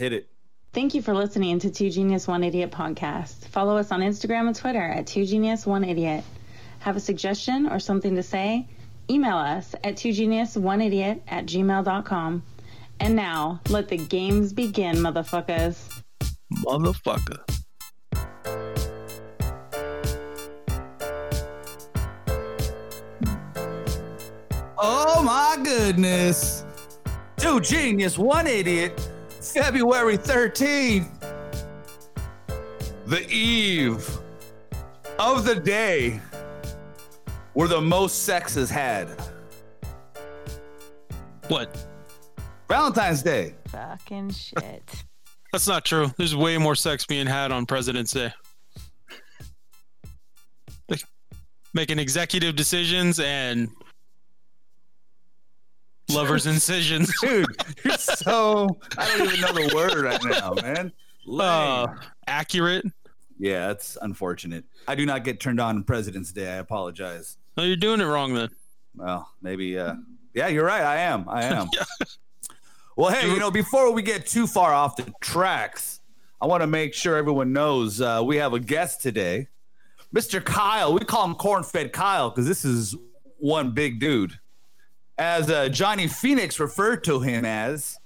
Hit it. Thank you for listening to Two Genius One Idiot podcast. Follow us on Instagram and Twitter at Two Genius One Idiot. Have a suggestion or something to say? Email us at Two Genius One Idiot at gmail.com. And now, let the games begin, motherfuckers. Motherfucker. Oh my goodness. Two genius, one idiot. February 13th. The eve of the day where the most sex is had. What? Valentine's Day. Fucking shit. That's not true. There's way more sex being had on President's Day. Making executive decisions and lovers' incisions. Dude, you're so I don't even know the word right now, man. Uh, accurate. yeah, that's unfortunate. I do not get turned on on President's Day. I apologize. No, you're doing it wrong then. Well, maybe uh yeah, you're right. I am. I am. Yeah. Well, hey, you know, before we get too far off the tracks, I want to make sure everyone knows uh, we have a guest today. Mr. Kyle. We call him Corn Fed Kyle because this is one big dude. As uh, Johnny Phoenix referred to him as.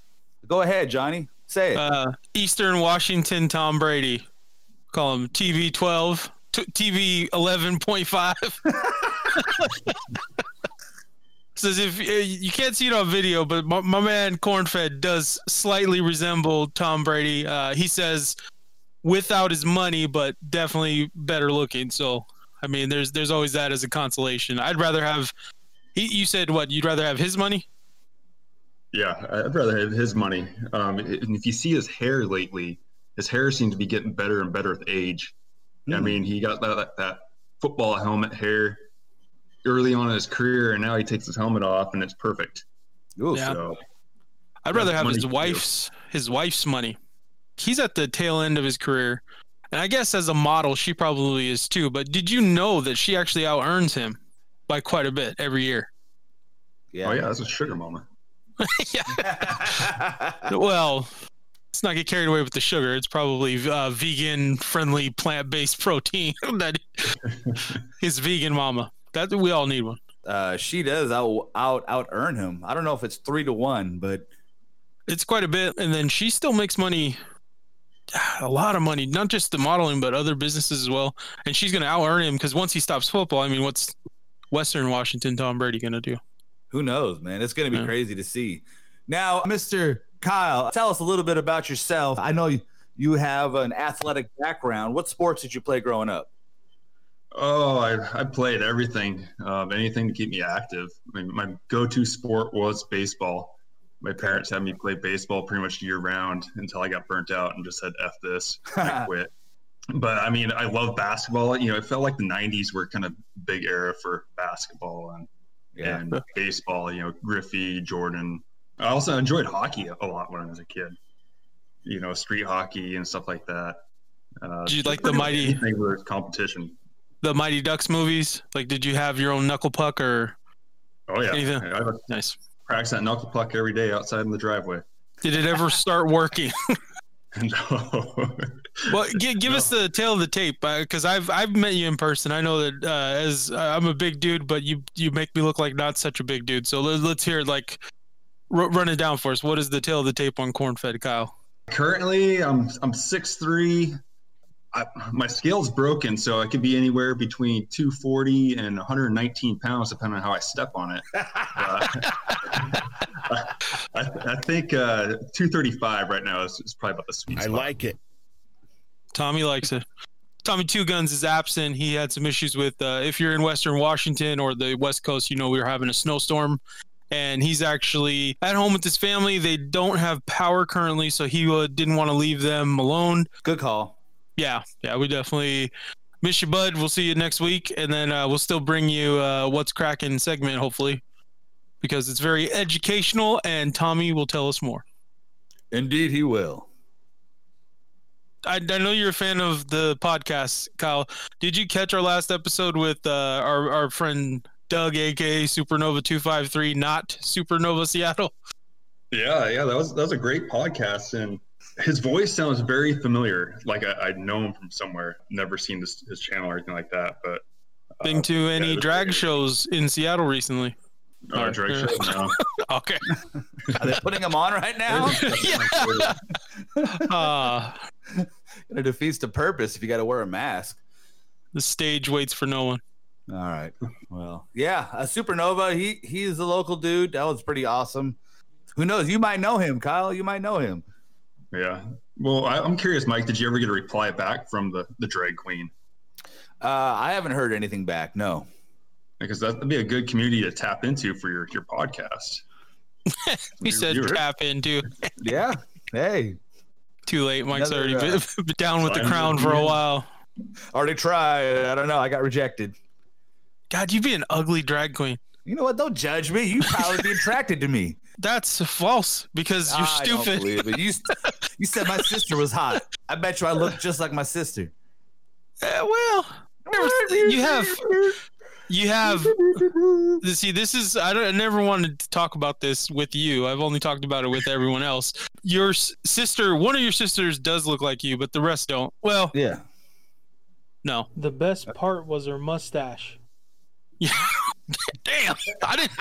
Go ahead, Johnny. Say it. Uh, Eastern Washington Tom Brady. Call him TV 12, t- TV 11.5. Says if uh, you can't see it on video, but my, my man Cornfed does slightly resemble Tom Brady. Uh, he says without his money, but definitely better looking. So, I mean, there's there's always that as a consolation. I'd rather have. He, you said what? You'd rather have his money? Yeah, I'd rather have his money. Um, and if you see his hair lately, his hair seems to be getting better and better with age. I Hmm. mean, he got that, that football helmet hair early on in his career, and now he takes his helmet off, and it's perfect. Oof. Yeah. So, I'd rather have his for you. wife's his wife's money. He's at the tail end of his career. And I guess as a model, she probably is too. But did you know that she actually out earns him by quite a bit every year? Yeah. oh yeah, that's a sugar mama. Well, let's not get carried away with the sugar. It's probably uh, vegan friendly plant based protein that his vegan mama. That we all need one. uh, she does out out out earn him. I don't know if it's three to one, but It's quite a bit, and then she still makes money, a lot of money, not just the modeling, but other businesses as well. And she's going to out earn him because once he stops football, I mean, what's Western Washington Tom Brady going to do? who knows, man? It's going to be Yeah. crazy to see. Now, Mr. Kyle, tell us a little bit about yourself. I know you, you have an athletic background. What sports did you play growing up? Oh, I, I played everything, um, anything to keep me active. I mean, my go-to sport was baseball. My parents had me play baseball pretty much year round until I got burnt out and just said "f this," I quit. But I mean, I love basketball. You know, it felt like the '90s were kind of big era for basketball and Yeah. and baseball. You know, Griffey, Jordan. I also enjoyed hockey a lot when I was a kid. You know, street hockey and stuff like that. Uh, Did you like the mighty- anything where it's competition? The Mighty Ducks movies? Like, did you have your own knuckle puck or Oh yeah, Anything. I I nice? practice that knuckle puck every day outside in the driveway. Did it ever start working? no. Well, give, give us the tail of the tape because I've I've met you in person. I know that uh, as uh, I'm a big dude, but you you make me look like not such a big dude. So let, let's hear it, like r- run it down for us. What is the tail of the tape on corn fed Kyle? Currently, I'm I'm six three. I, my scale's broken, so I could be anywhere between 240 and 119 pounds, depending on how I step on it. Uh, I, I think uh, 235 right now is, is probably about the sweet spot. I like it. Tommy likes it. Tommy Two Guns is absent. He had some issues with uh, if you're in Western Washington or the West Coast, you know we were having a snowstorm, and he's actually at home with his family. They don't have power currently, so he uh, didn't want to leave them alone. Good call. Yeah, yeah, we definitely miss you, bud. We'll see you next week, and then uh, we'll still bring you uh, what's cracking segment hopefully, because it's very educational, and Tommy will tell us more. Indeed, he will. I, I know you're a fan of the podcast, Kyle. Did you catch our last episode with uh, our our friend Doug, aka Supernova two five three, not Supernova Seattle? Yeah, yeah, that was that was a great podcast, and his voice sounds very familiar. Like I, I know him from somewhere. Never seen this, his channel or anything like that. But uh, Been to any yeah, drag this- shows in Seattle recently? Uh, drag show? No. Okay. Are they putting him on right now? yeah. Uh, it defeats the purpose if you got to wear a mask. the stage waits for no one. All right. Well, yeah, a supernova. He he's a local dude. That was pretty awesome. Who knows? You might know him, Kyle. You might know him. Yeah. Well, I, I'm curious, Mike. Did you ever get a reply back from the the drag queen? Uh, I haven't heard anything back. No. Because that'd be a good community to tap into for your your podcast. He said You're- tap into. Yeah. Hey, Too late. Mike's Another, already uh, been, been down with the crown for a while. already tried. I don't know. I got rejected. God, you'd be an ugly drag queen. You know what? Don't judge me. You probably be attracted to me. That's false because you're I don't stupid. believe it. You you said my sister was hot. I bet you I look just like my sister. Eh, well, you have you have see this is I don't I never wanted to talk about this with you. I've only talked about it with everyone else. Your sister, one of your sisters does look like you, but the rest don't. Well, Yeah. no. The best part was her mustache. Damn. I didn't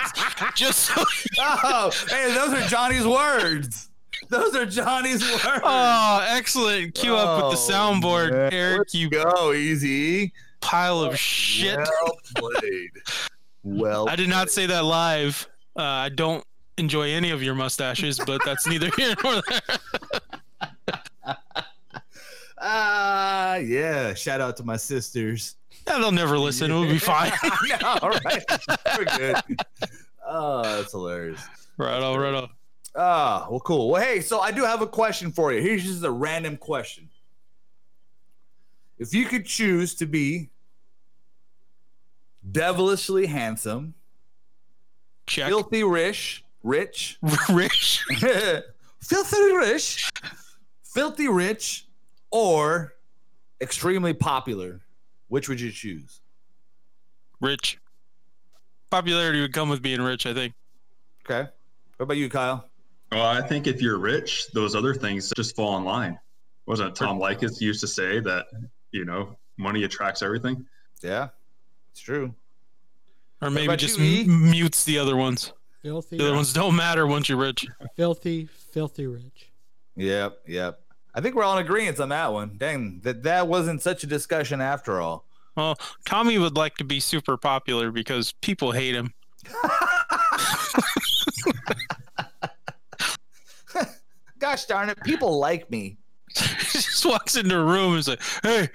just so Oh, hey, those are Johnny's words. Those are Johnny's words. Oh, excellent. Cue up with the Oh, soundboard, man. Eric, you Go easy. pile of shit. Well played. Well, I did not say that live. Uh, I don't enjoy any of your mustaches, but that's neither here nor there. Ah, yeah. Shout out to my sisters. Yeah, they'll never listen. It'll be fine. Know, all right. We're good. Oh, that's hilarious. right on, right on. Ah, well, cool. Well, hey, so I do have a question for you. Here's just a random question. If you could choose to be devilishly handsome, Check. filthy rich, rich, Rich. filthy rich, filthy rich, or extremely popular, which would you choose? Rich. Popularity would come with being rich, I think. Okay. What about you, Kyle? Well, I think if you're rich, those other things just fall in line. Wasn't it Tom Likas used to say that, you know, money attracts everything? Yeah, it's true. Or maybe just you, E? m- mutes the other ones. Filthy, The other ones don't matter once you're rich. filthy, filthy rich. Yep, yep. I think we're all in agreement on that one. Dang, that that wasn't such a discussion after all. Well, Tommy would like to be super popular because people hate him. Gosh darn it, people like me. he just walks into a room and is like, "Hey,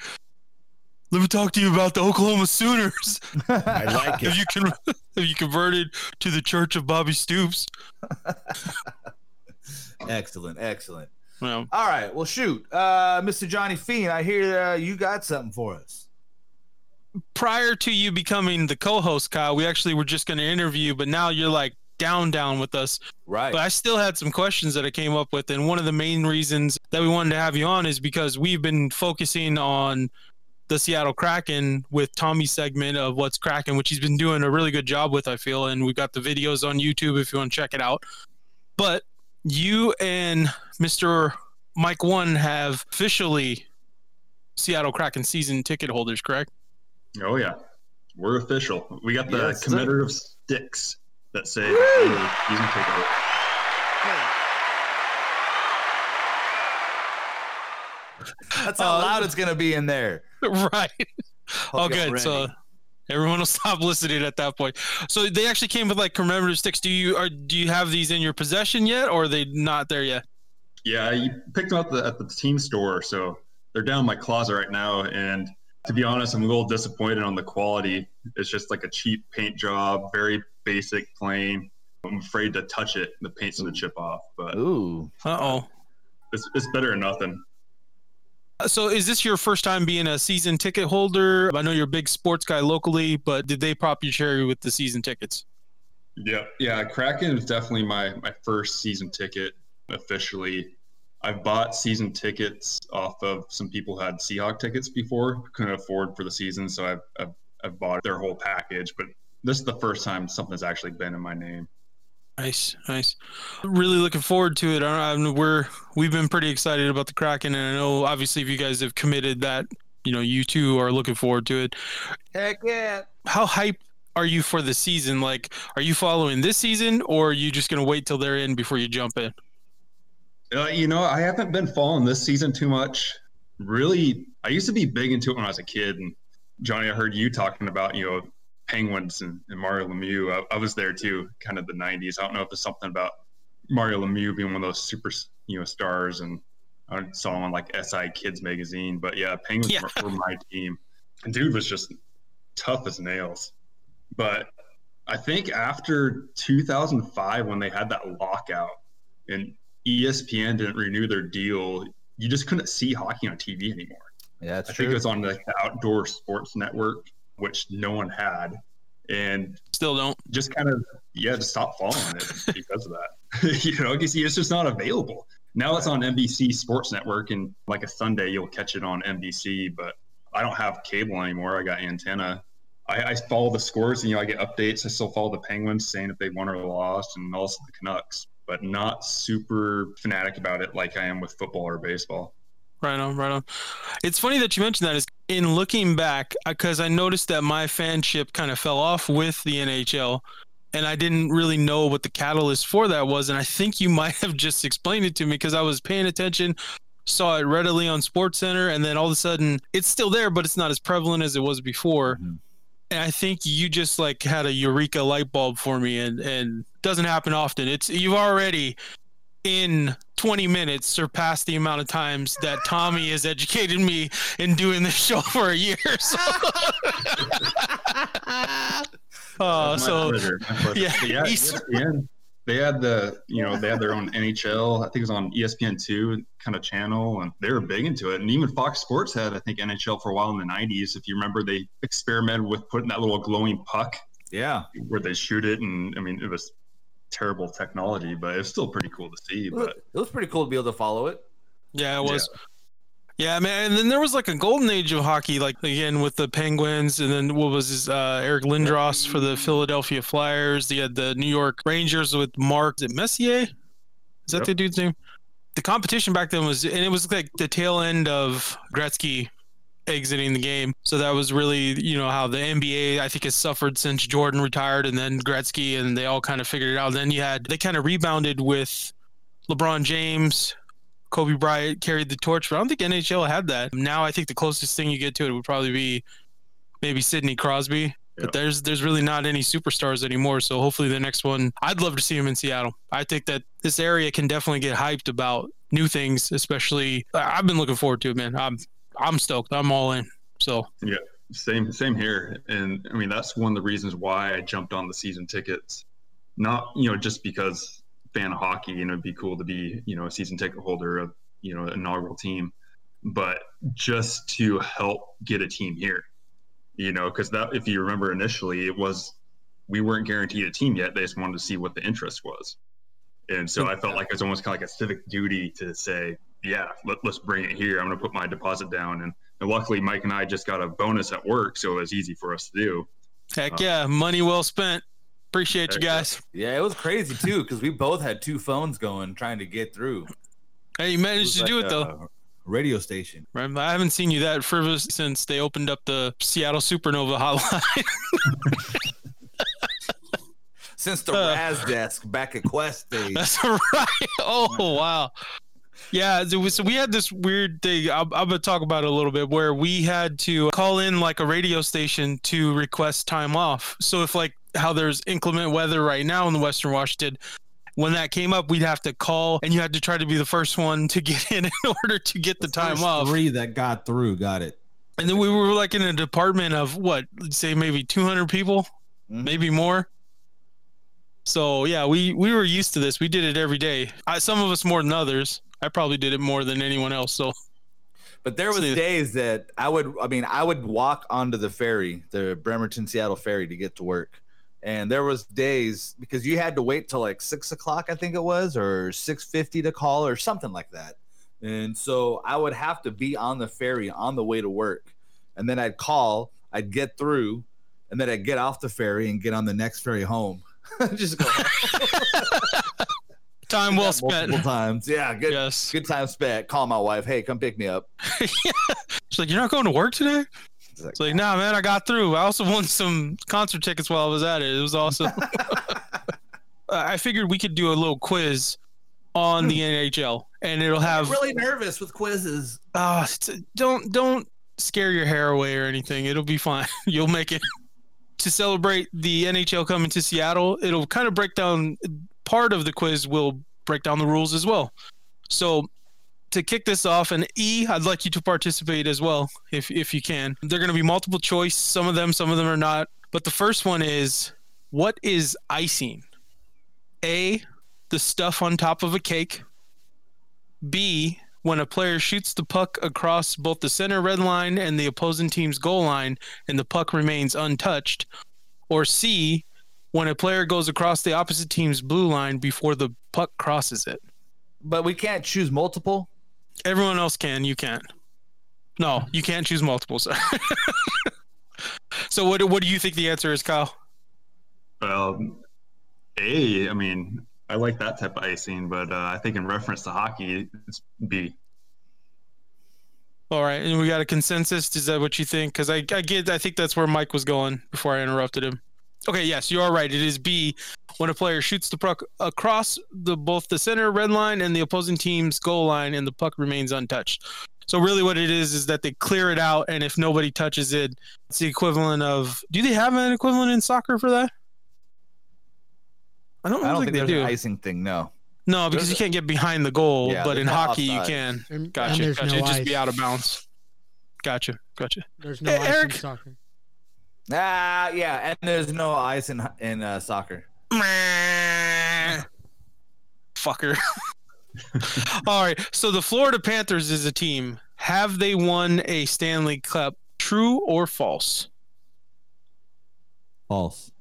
let me talk to you about the Oklahoma Sooners. I like it. Have you con- have you converted to the Church of Bobby Stoops?" excellent, excellent. Well, All right, well, shoot, uh, Mr. Johnny Fiend, I hear uh, you got something for us. prior to you becoming the co-host, Kyle, we actually were just going to interview, but now you're like down, down with us. Right. But I still had some questions that I came up with, and one of the main reasons that we wanted to have you on is because we've been focusing on the Seattle Kraken with Tommy's segment of what's cracking, which he's been doing a really good job with, I feel, and we've got the videos on YouTube if you want to check it out. But you and Mr. Mike One have officially Seattle Kraken season ticket holders, correct? Oh, yeah. We're official. We got the Yes, sir. committer of sticks that say that we're using ticket. That's how Uh, loud it's gonna be in there. right. Hope Oh, good. So everyone will stop listening at that point. So they actually came with like commemorative sticks. Do you are do you have these in your possession yet, or are they not there yet? Yeah, you picked them up the, at the team store, so they're down in my closet right now. And to be honest, I'm a little disappointed on the quality. It's just like a cheap paint job, very basic, plain. I'm afraid to touch it. The paint's gonna chip off, but Ooh. Uh oh. it's, it's better than nothing. So is this your first time being a season ticket holder? I know you're a big sports guy locally, but did they prop your cherry with the season tickets? Yeah, yeah. Kraken was definitely my my first season ticket officially. I've bought season tickets off of some people who had Seahawk tickets before, couldn't afford for the season, so I've I've, I've bought their whole package. But this is the first time something's actually been in my name. Nice, nice. Really looking forward to it. I, I, we're we've been pretty excited about the Kraken, and I know obviously if you guys have committed that, you know, you two are looking forward to it. Heck yeah! How hyped are you for the season? Like, are you following this season, or are you just gonna wait till they're in before you jump in? Uh, you know, I haven't been following this season too much. Really, I used to be big into it when I was a kid, and Johnny, I heard you talking about you know Penguins and, and Mario Lemieux. I, I, was there too, kind of the '90s. I don't know if it's something about Mario Lemieux being one of those super, you know, stars, and I saw him on like SI Kids magazine. But yeah, Penguins yeah. Were, were my team. And dude was just tough as nails. But I think after 2005, when they had that lockout and ESPN didn't renew their deal, you just couldn't see hockey on TV anymore. Yeah, that's I true. think it was on like the Outdoor Sports Network which no one had, and still don't. Just kind of yeah, just stop following it because of that. you know, because it's just not available. Now it's on NBC Sports Network, and like a Sunday you'll catch it on NBC. But I don't have cable anymore. I got antenna. I, I follow the scores, and you know I get updates. I still follow the Penguins, saying if they won or lost, and also the Canucks. But not super fanatic about it like I am with football or baseball. Right on, right on. It's funny that you mentioned that. Is in looking back, because I noticed that my fanship kind of fell off with the NHL, and I didn't really know what the catalyst for that was. And I think you might have just explained it to me because I was paying attention, saw it readily on Sports Center, and then all of a sudden it's still there, but it's not as prevalent as it was before. Mm-hmm. And I think you just like had a eureka light bulb for me, and and doesn't happen often. It's you've already in 20 minutes surpassed the amount of times that Tommy has educated me in doing this show for a year. So, uh, so yeah, yeah ESPN, they had the you know they had their own NHL. I think it was on ESPN two kind of channel, and they were big into it. And even Fox Sports had I think NHL for a while in the 90s. If you remember, they experimented with putting that little glowing puck. Yeah, where they shoot it, and I mean it was terrible technology, but it's still pretty cool to see. But it was pretty cool to be able to follow it. Yeah, it was. Yeah. Yeah, man. And then there was like a golden age of hockey, like again with the Penguins, and then what was his uh, Eric Lindros for the Philadelphia Flyers. They had the New York Rangers with Mark is Messier. Is that yep. the dude's name? The competition back then was, and it was like the tail end of Gretzky exiting the game. So that was really, you know, how the NBA I think has suffered since Jordan retired and then Gretzky and they all kind of figured it out. Then you had they kind of rebounded with LeBron James, Kobe Bryant carried the torch, but I don't think NHL had that. Now I think the closest thing you get to it would probably be maybe Sidney Crosby. But there's there's really not any superstars anymore. So hopefully the next one, I'd love to see him in Seattle. I think that this area can definitely get hyped about new things, especially. I've been looking forward to it, man. I'm I'm stoked. I'm all in. So yeah, same same here. And I mean that's one of the reasons why I jumped on the season tickets. Not you know just because fan of hockey, and it'd be cool to be you know a season ticket holder of you know inaugural team, but just to help get a team here. You know, because that if you remember initially, it was we weren't guaranteed a team yet. They just wanted to see what the interest was. And so hmm. I felt like it was almost kind of like a civic duty to say, yeah, let, us bring it here. I'm going to put my deposit down. And, and, luckily, Mike and I just got a bonus at work, so it was easy for us to do. Heck uh, yeah, money well spent. Appreciate you guys. Yeah, it was crazy too because we both had two phones going trying to get through. Hey, you managed to like do it though. Radio station. Right, I haven't seen you that frivolous since they opened up the Seattle Supernova hotline. since the uh, Raz desk back at Qwest days. That's right. Oh wow. Yeah, so we had this weird thing. I'm, I'm, gonna talk about it a little bit where we had to call in like a radio station to request time off. So if like how there's inclement weather right now in the Western Washington, when that came up, we'd have to call, and you had to try to be the first one to get in in order to get the, the time off. Three that got through, got it. And then we were like in a department of what, let's say maybe 200 people, mm-hmm. maybe more. So yeah, we we were used to this. We did it every day. I, some of us more than others. I probably did it more than anyone else. So, but there was days that I would, I mean, I would walk onto the ferry, the Bremerton Seattle ferry, to get to work, and there was days because you had to wait till like six o'clock, I think it was, or six fifty to call, or something like that. And so I would have to be on the ferry on the way to work, and then I'd call, I'd get through, and then I'd get off the ferry and get on the next ferry home. just go. Time well spent. Multiple times. Yeah, good. Yes. Good time spent. Call my wife. Hey, come pick me up. She's like, you're not going to work today? It's like, It's like, nah, man, I got through. I also won some concert tickets while I was at it. It was awesome. I figured we could do a little quiz on the NHL, and it'll have. I'm really nervous with quizzes. Uh, don't don't scare your hair away or anything. It'll be fine. You'll make it. To celebrate the NHL coming to Seattle, it'll kind of break down. Part of the quiz will break down the rules as well. So to kick this off, and E, I'd like you to participate as well, if if you can. They're going to be multiple choice. Some of them, some of them are not. But the first one is, what is icing? A, the stuff on top of a cake. B, when a player shoots the puck across both the center red line and the opposing team's goal line, and the puck remains untouched. Or C, when a player goes across the opposite team's blue line before the puck crosses it. But we can't choose multiple. Everyone else can. You can't. No, you can't choose multiple. So, so what? What do you think the answer is, Kyle? Well, A, I mean, I like that type of icing, but uh, I think in reference to hockey, it's B. All right, and we got a consensus. Is that what you think? Because I, I get, I think that's where Mike was going before I interrupted him. Okay, yes, you are right. It is B when a player shoots the puck across the both the center red line and the opposing team's goal line, and the puck remains untouched. So really, what it is is that they clear it out, and if nobody touches it, it's the equivalent of. Do they have an equivalent in soccer for that? I don't, I don't think, think they there's do. an icing thing. No. No, because you There's can't get behind the goal, Yeah, but in no hockey you can. And, and Gotcha. Gotcha. no It'd just be out of bounds. Gotcha. Gotcha. There's no Hey, ice Eric. In soccer. Ah, yeah, and there's no ice in in uh, soccer. Meh. Fucker. All right. So the Florida Panthers is a team. Have they won a Stanley Cup? True or false? False.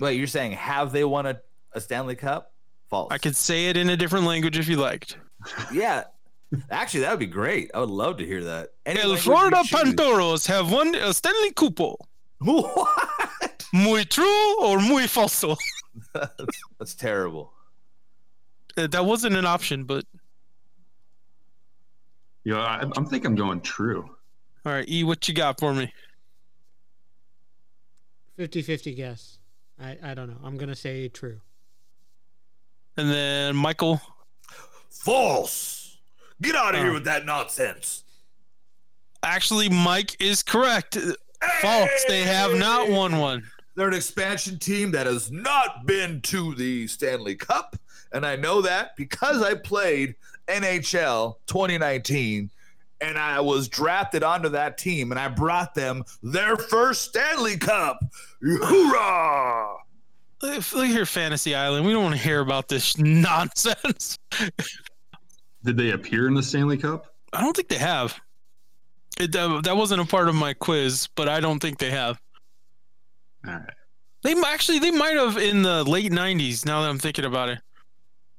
Wait, you're saying have they won a, a Stanley Cup? False. I could say it in a different language if you liked. Yeah. Actually, that would be great. I would love to hear that. Any El Florida you. Pantoros have won a Stanley Cupo. What? Muy true or muy falso? That's terrible. Uh, That wasn't an option, but You know, I, I'm thinking I'm going true. all right. E, what you got for me? 50-50 guess. I, I don't know. I'm gonna say true. And then Michael. False. Get out of Oh. here with that nonsense. Actually, Mike is correct. False. They have not won one. They're an expansion team that has not been to the Stanley Cup. And I know that because I played NHL 2019 and I was drafted onto that team and I brought them their first Stanley Cup. Hoorah! Look here, Fantasy Island. We don't want to hear about this nonsense. Did they appear in the Stanley Cup? I don't think they have. It, that, that wasn't a part of my quiz, but I don't think they have. All right. They actually they might have in the late '90s. Now that I'm thinking about it,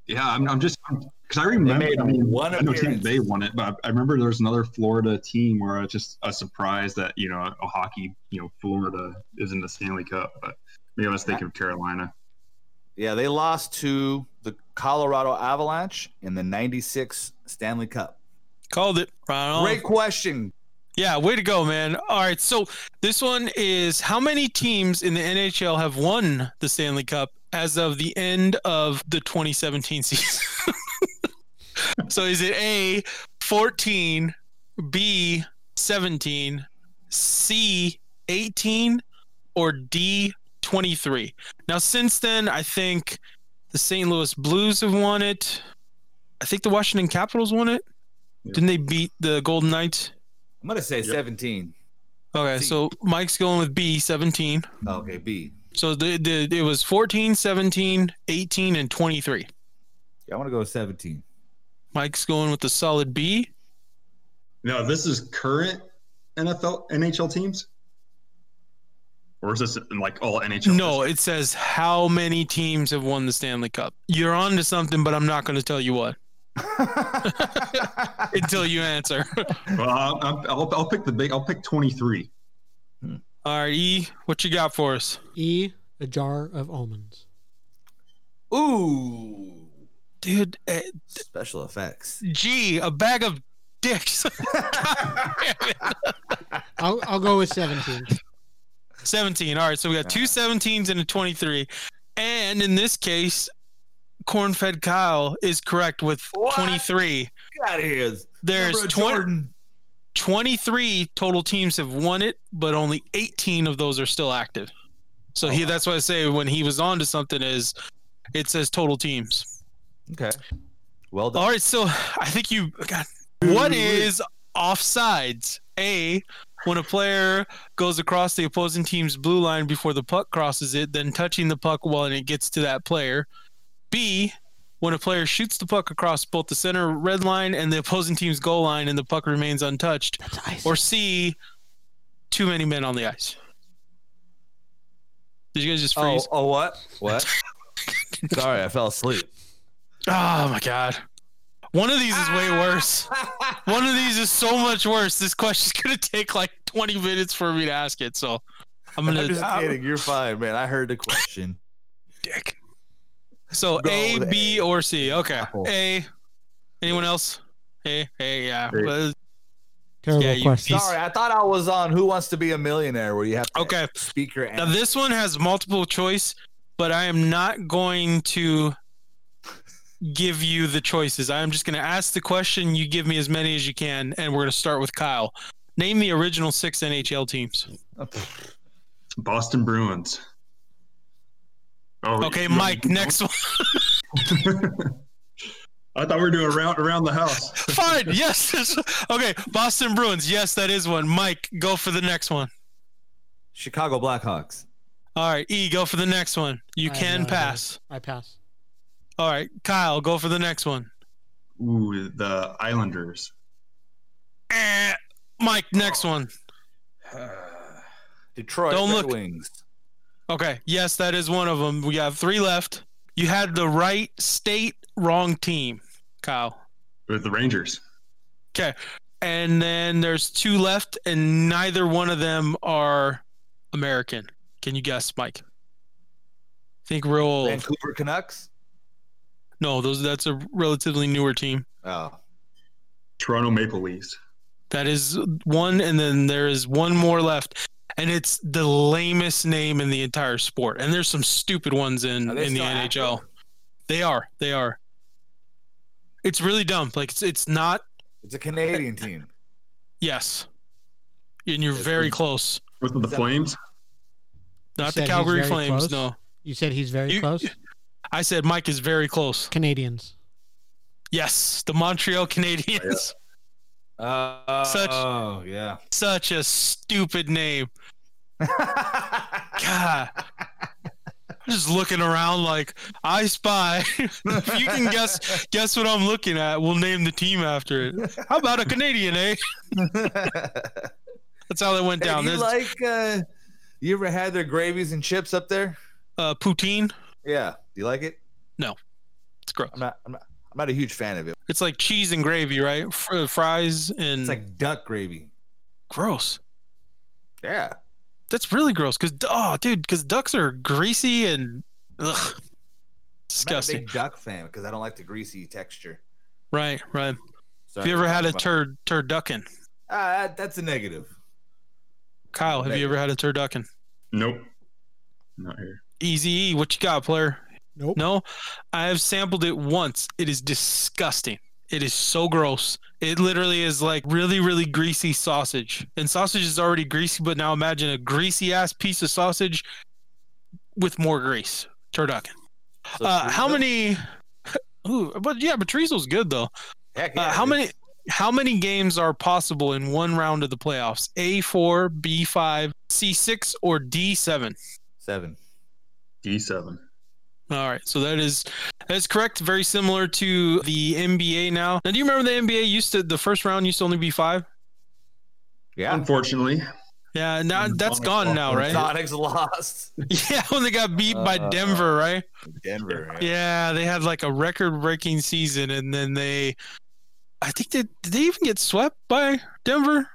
Yeah, I'm, I'm just because I remember. made I mean, one I know team they won it, but I remember there was another Florida team where it's just a surprise that you know a hockey, you know, Florida is in the Stanley Cup. But maybe I was thinking of Carolina. Yeah, they lost to the Colorado Avalanche in the 96 Stanley Cup. called it. On. Great question. Yeah, way to go, man. All right, so this one is how many teams in the NHL have won the Stanley Cup as of the end of the 2017 season? so is it A 14, B 17, C 18, or D 23? Now since then, I think the St. Louis Blues have won it. I think the Washington Capitals won it. Yeah. Didn't they beat the Golden Knights? I'm going to say 17. Okay, C. so Mike's going with B, 17. Okay, B. So the, the it was 14, 17, 18, and 23. Yeah, I want to go with 17. Mike's going with the solid B. No, this is current NFL NHL teams, or is this in like all NHL? No, it says how many teams have won the Stanley Cup. You're on to something, but I'm not going to tell you what until you answer. Well, I'll, I'll, I'll pick the big. I'll pick 23. All right, E, what you got for us? E, a jar of almonds. Ooh, dude. eh, special effects. G, a bag of dicks. I'll I'll go with 17. 17. All right, so we got two 17s and a 23. And in this case, corn-fed Kyle is correct with What? 23. Get out of here. There's Number 20, 23 total teams have won it, but only 18 of those are still active. So he oh, that's why I say when he was on to something is it says total teams. Okay. Well done. All right, so I think you God, what is offsides? A when a player goes across the opposing team's blue line before the puck crosses it, then touching the puck when it gets to that player. B when a player shoots the puck across both the center red line and the opposing team's goal line and the puck remains untouched. That's ice. Or C, too many men on the ice. Did you guys just Oh, freeze? oh, what? What? Sorry, I fell asleep. Oh, my god. One of these is way worse. One of these is so much worse. This question's gonna take like 20 minutes for me to ask it. So I'm I'm gonna just kidding. You're fine, man. I heard the question. dick. So Go A, with B, A. or C. Okay. Apple. A. Anyone else? A, A, yeah. A. Terrible yeah, you- question. Sorry, I thought I was on Who Wants to Be a Millionaire, where you have to Okay. speak your Now this one has multiple choice, but I am not going to give you the choices. I am just going to ask the question. You give me as many as you can, and we're going to start with Kyle. Name the original six NHL teams. Boston Bruins. Oh, Okay, you- Mike. Next one. I thought we were doing around around the house. Fine. Yes. Okay. Boston Bruins. Yes, that is one. Mike, go for the next one. Chicago Blackhawks. All right. E, go for the next one. You I can no idea. pass. I pass. All right. Kyle, go for the next one. Ooh, the Islanders. Eh. Mike, next one. Detroit Don't Red look. Wings. Okay. Yes, that is one of them. We have three left. You had the right state, wrong team, Kyle. With the Rangers. Okay, and then there's two left, and neither one of them are American. Can you guess, Mike? Think real old. Vancouver Canucks. No, those that's a relatively newer team. Oh, Toronto Maple Leafs. That is one, and then there is one more left, and it's the lamest name in the entire sport. And there's some stupid ones in in the NHL. active? They are, they are. It's really dumb. Like it's it's not. it's a Canadian team. Yes, and you're It's very pretty- close. With the Flames. Not said the Calgary Flames. close? No, You said he's very You- close. I said Mike is very close. Canadians. Yes, the Montreal Canadiens. Uh, Such- Oh yeah. Such a stupid name. God. I'm just looking around like I spy. if you can guess guess what I'm looking at, we'll name the team after it. How about a Canadian, eh? That's how that went down. do you There's like? Uh, you ever had their gravies and chips up there? uh, poutine. Yeah. Do you like it? No, it's gross. I'm not. I'm not. I'm not a huge fan of it. It's like cheese and gravy, right? Fr- fries and It's like duck gravy. gross. Yeah. That's really gross. Cause oh, dude, because ducks are greasy and ugh, I'm not a disgusting. big duck fan because I don't like the greasy texture. Right, right. Sorry Have you ever had a talk turd turducken? about- Uh, that's a negative. Kyle, have you ever had a turducken? Nope. Not here. Easy E, what you got, player? Nope. No, I have sampled it once. It is disgusting. It is so gross. It literally is like really, really greasy sausage. And sausage is already greasy, but now imagine a greasy ass piece of sausage with more grease. Turducken. So Uh, how many? Ooh, but yeah, but chorizo's good though. Heck Uh, yeah, how many? How many games are possible in one round of the playoffs? A four, B five, C six, or D seven? Seven. D7. All right, so that is that is correct. Very similar to the NBA now. Now, do you remember the NBA used to the first round used to only be five? Yeah. Unfortunately. Yeah, now When the that's Sonics gone lost now, their right? Sonics lost. Yeah, when they got beat by Uh, Denver, right? Denver. Yeah, they had like a record-breaking season, and then they, I think they did they even get swept by Denver?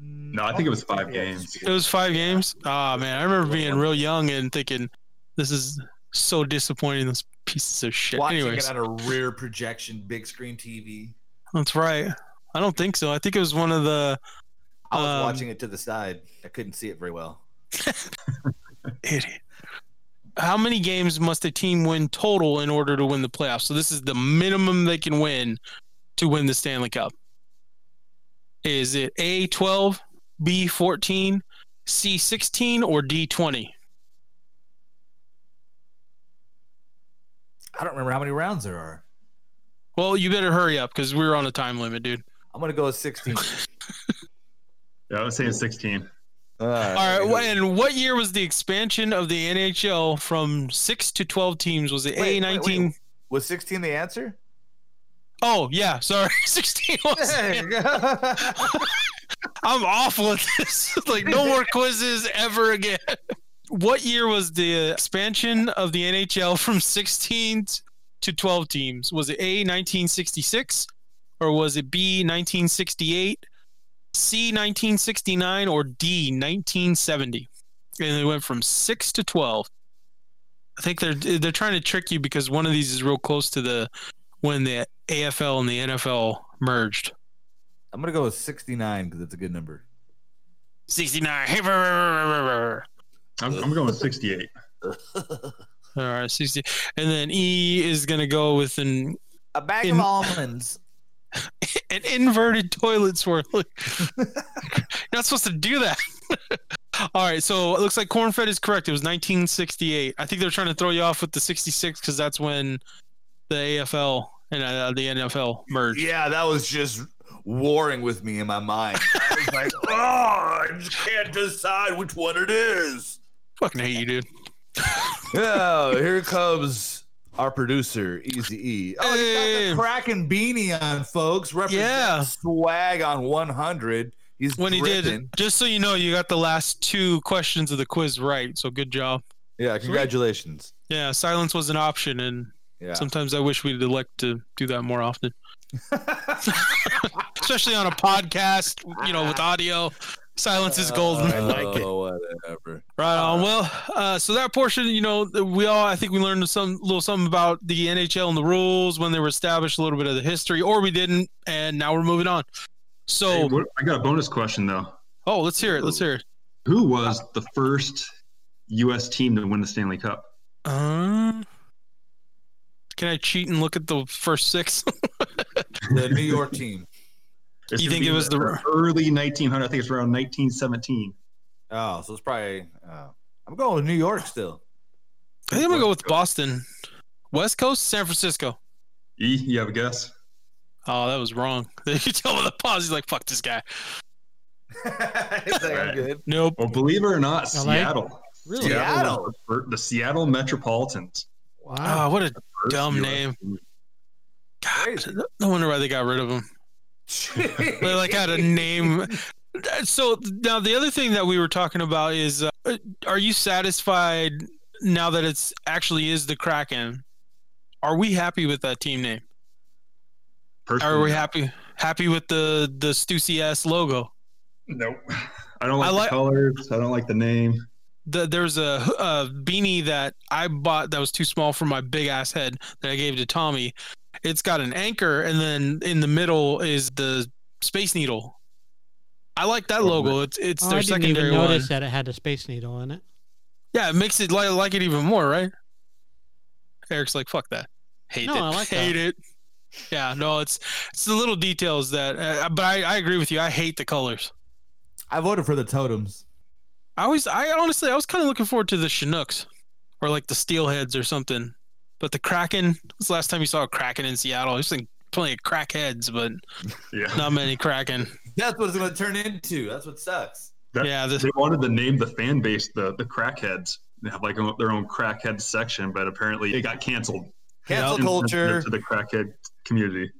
No, I think it was five games. It was five games. Ah man, I remember being real young and thinking, this is so disappointing. This Pieces of shit. Watching Anyways, it on a rear projection, big screen TV. that's right. I don't think so. I think it was one of the I was Um, watching it to the side. I couldn't see it very well. idiot. How many games must a team win total in order to win the playoffs? So this is the minimum they can win to win the Stanley Cup. Is it A twelve, B fourteen, C sixteen, or D twenty? I don't remember how many rounds there are. Well, you better hurry up because we're on a time limit, dude. I'm gonna go with 16. Yeah, I was saying 16. All right. All right. And what year was the expansion of the NHL from six to twelve teams? Was it Wait, A19? wait. Was 16 the answer? Oh yeah, sorry, sixteen. Was There you go. I'm awful at this. like no more quizzes ever again. What year was the expansion of the NHL from 16 to 12 teams? Was it A 1966 or was it B 1968, C 1969 or D 1970? And they went from 6 to 12. I think they're they're trying to trick you because one of these is real close to the when the AFL and the NFL merged. I'm gonna go with 69 because it's a good number. 69. All I'm, I'm going with 68. All right, 60. And then E is going to go with an, A bag In- of almonds. an inverted toilet swirl. You're not supposed to do that. All right, so it looks like corn-fed is correct. It was 1968. I think they're trying to throw you off with the 66 because that's when the AFL and uh, the NFL merged. Yeah, that was just warring with me in my mind. I was like, oh, I just can't decide which one it is. Fucking hate you, dude. Oh, here comes our producer, Easy E. Oh, he's got Hey. the Kraken beanie on, folks. Represent Yeah. swag on 100. He's When he dripping. did, just so you know, you got the last two questions of the quiz right. So good job. Yeah, congratulations. Yeah, silence was an option, and Yeah. Sometimes I wish we'd elect to do that more often, especially on a podcast. You know, with audio, silence is golden. I like it. Oh, whatever. Right on. Well, uh, so that portion, you know, we all I think we learned some little something about the NHL and the rules when they were established, a little bit of the history, or we didn't, and now we're moving on. So, Hey, what, I got a bonus question though. oh, let's hear it. Let's hear it. Who was the first U.S. team to win the Stanley Cup? Uh, can I cheat and look at the first six? The New York team. It's You think it was the- early 1900? I think it's around 1917. Oh, so it's probably. Uh, I'm going with New York still. I think I'm gonna go with Boston, West Coast, San Francisco. E, you have a guess? Oh, that was wrong. You tell with the pause. He's like, "Fuck this guy." He's good. Nope. Well, believe it or not, LA? Seattle. Really? Yeah. Seattle. was the Seattle Metropolitans. Wow. Oh, what a Dumb US name. team. Crazy. no wonder why they got rid of him. They like had a name. So now the other thing that we were talking about is, uh, are you satisfied now that it's actually is the Kraken? Are we happy with that team name? Personally, Are we happy happy with the the Stussy S logo? Nope. I don't like, I like- the colors. I don't like the name. The, there's a, a beanie that I bought that was too small for my big ass head that I gave to Tommy. It's got an anchor, and then in the middle is the Space Needle. I like that logo. It's it's Oh, their I didn't secondary even one. notice that it had a space needle in it. Yeah, it makes it like, like it even more, right? Eric's like, fuck that. Hate No, it. I like that. hate it. Yeah, no, it's it's the little details that. Uh, but I, I agree with you. I hate the colors. I voted for the totems. I always, I honestly, I was kind of looking forward to the Chinooks or like the Steelheads or something. But the Kraken, was the last time you saw a Kraken in Seattle? There's like plenty of crackheads, but Yeah. not many Kraken. That's what it's going to turn into. That's what sucks. That- Yeah, this, They wanted to name the fan base the the crackheads. They have like their own crackhead section, but apparently it got canceled. Cancel Yeah. culture. to the crackhead community.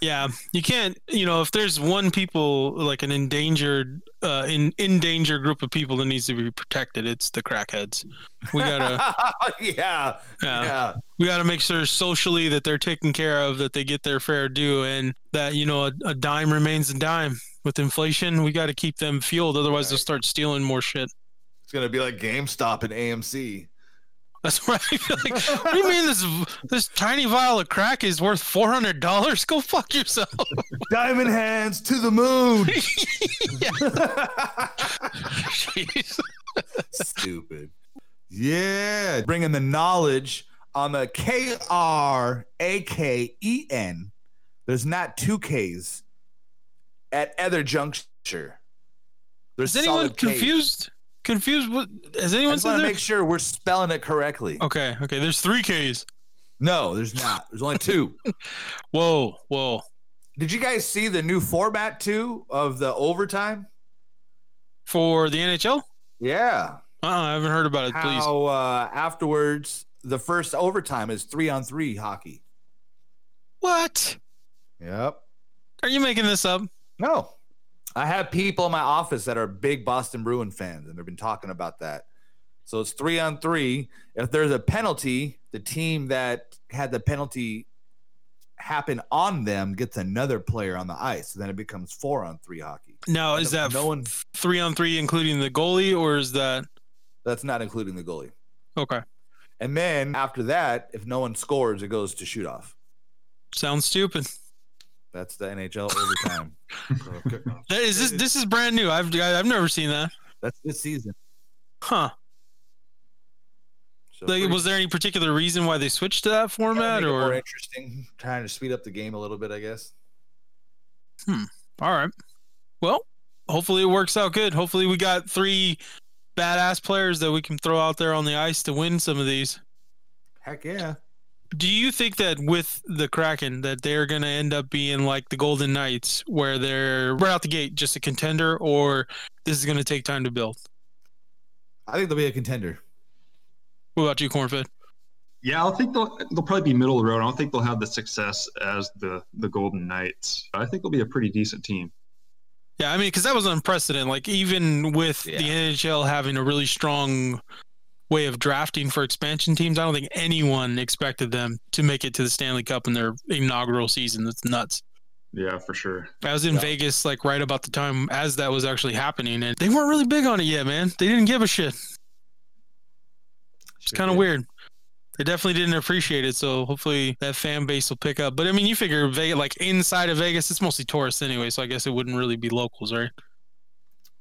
Yeah, you can't, you know, if there's one people like an endangered, uh, in in danger group of people that needs to be protected, it's the crackheads. We gotta, yeah. yeah, Yeah. we gotta make sure socially that they're taken care of, that they get their fair due, and that you know a, a dime remains a dime. With inflation, we got to keep them fueled, otherwise they'll start stealing more shit. It's to be like GameStop and AMC. That's right. I feel like, what do you mean this this tiny vial of crack is worth four hundred dollars? Go fuck yourself. Diamond hands to the moon. Jeez. Stupid. Yeah, bringing the knowledge on the K R A K E N. There's not two K's at either juncture. There's Is anyone confused? Ks. Confused? What has anyone I just said want to there? make sure we're spelling it correctly. Okay, okay. There's three Ks. No, there's not. There's only two. Whoa, whoa. Did you guys see the new format too of the overtime? For the NHL? Yeah. Uh, I haven't heard about it. Please. How uh, afterwards the first overtime is three on three hockey. What? Yep. Are you making this up? No. I have people in my office that are big Boston Bruin fans, and they've been talking about that. So it's three on three. If there's a penalty, the team that had the penalty happen on them gets another player on the ice. So then it becomes four on three hockey. Now, is that no one? three on three, including the goalie, or is that That's not including the goalie. okay? And then after that, if no one scores, it goes to shoot off. Sounds stupid. That's the NHL overtime. So, That is this. This is brand new. I've I've never seen that. That's this season. Huh? So Like, pretty- was there any particular reason why they switched to that format, make it more or interesting, trying to speed up the game a little bit, I guess. Hmm. all right? Well, hopefully it works out good. Hopefully we got three badass players that we can throw out there on the ice to win some of these. Heck yeah. Do you think that with the Kraken that they're going to end up being like the Golden Knights where they're right out the gate just a contender or this is going to take time to build? I think they'll be a contender. What about you, Cornfed? Yeah, I think they'll they'll probably be middle of the road. I don't think they'll have the success as the the Golden Knights. I think they'll be a pretty decent team. Yeah, I mean, because that was unprecedented. Like, even with the NHL having a really strong way of drafting for expansion teams, I don't think anyone expected them to make it to the Stanley Cup in their inaugural season. That's nuts. Yeah, for sure. I was in Yeah. Vegas, like, right about the time as that was actually happening, and they weren't really big on it yet, man. They didn't give a shit. It's kind of weird. They definitely didn't appreciate it, so hopefully that fan base will pick up. But I mean, you figure Vegas, like inside of Vegas, it's mostly tourists anyway, so I guess it wouldn't really be locals, right?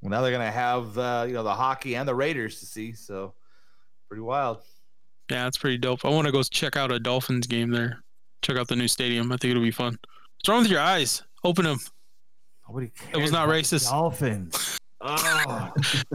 Well, now they're gonna have uh, you know the hockey and the Raiders to see, so pretty wild. Yeah, it's pretty dope. I want to go check out a Dolphins game there. Check out the new stadium. I think it'll be fun. What's wrong with your eyes? Open them. Nobody cares. It was not about racist. Dolphins. Oh.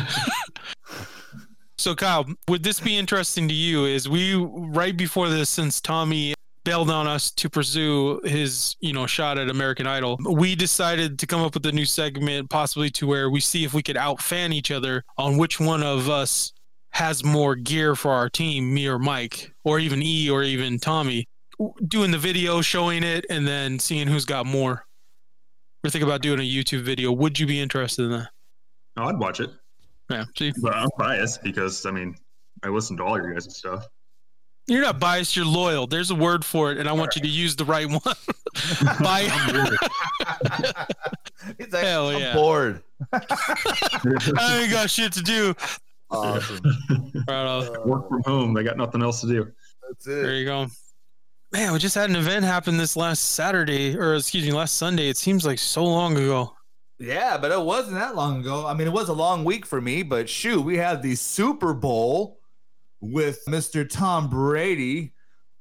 So, Kyle, would this be interesting to you? Is we right before this, since Tommy bailed on us to pursue his, you know, shot at American Idol, we decided to come up with a new segment, possibly to where we see if we could outfan each other on which one of us has more gear for our team, me or Mike, or even E or even Tommy. Doing the video, showing it, and then seeing who's got more. We're thinking about doing a YouTube video. Would you be interested in that? No, I'd watch it, Yeah. See, but I'm biased because I mean I listen to all your guys' stuff. You're not biased. You're loyal. There's a word for it, and I want you to use the right one. Bi- He's like, Hell I'm yeah. bored. I ain't got shit to do. Awesome. Right on. Work from home. They got nothing else to do. That's it. There you go. Man, we just had an event happen this last Saturday, or excuse me, last Sunday. It seems like so long ago. Yeah, but it wasn't that long ago. I mean, it was a long week for me, but shoot, we had the Super Bowl with Mr. Tom Brady,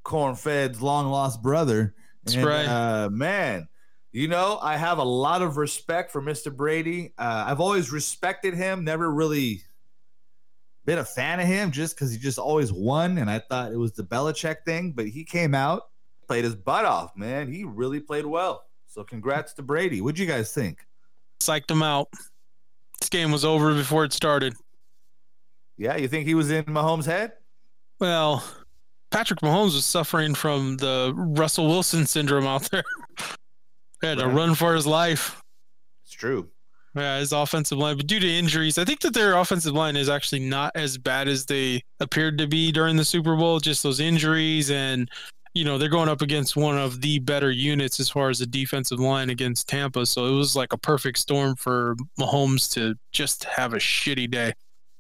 Cornfed's long lost brother. That's And, right. Uh, man, you know, I have a lot of respect for Mr. Brady. Uh, I've always respected him, never really been a fan of him just because he just always won. And I thought it was the Belichick thing, but he came out, played his butt off, man. He really played well. So congrats to Brady. What'd you guys think? Psyched him out. This game was over before it started. Yeah, you think he was in Mahomes' head? Well, Patrick Mahomes was suffering from the Russell Wilson syndrome out there. He had to run for his life. It's true. Yeah, his offensive line, but due to injuries, I think that their offensive line is actually not as bad as they appeared to be during the Super Bowl. Just those injuries, and you know they're going up against one of the better units as far as the defensive line against Tampa. So it was like a perfect storm for Mahomes to just have a shitty day.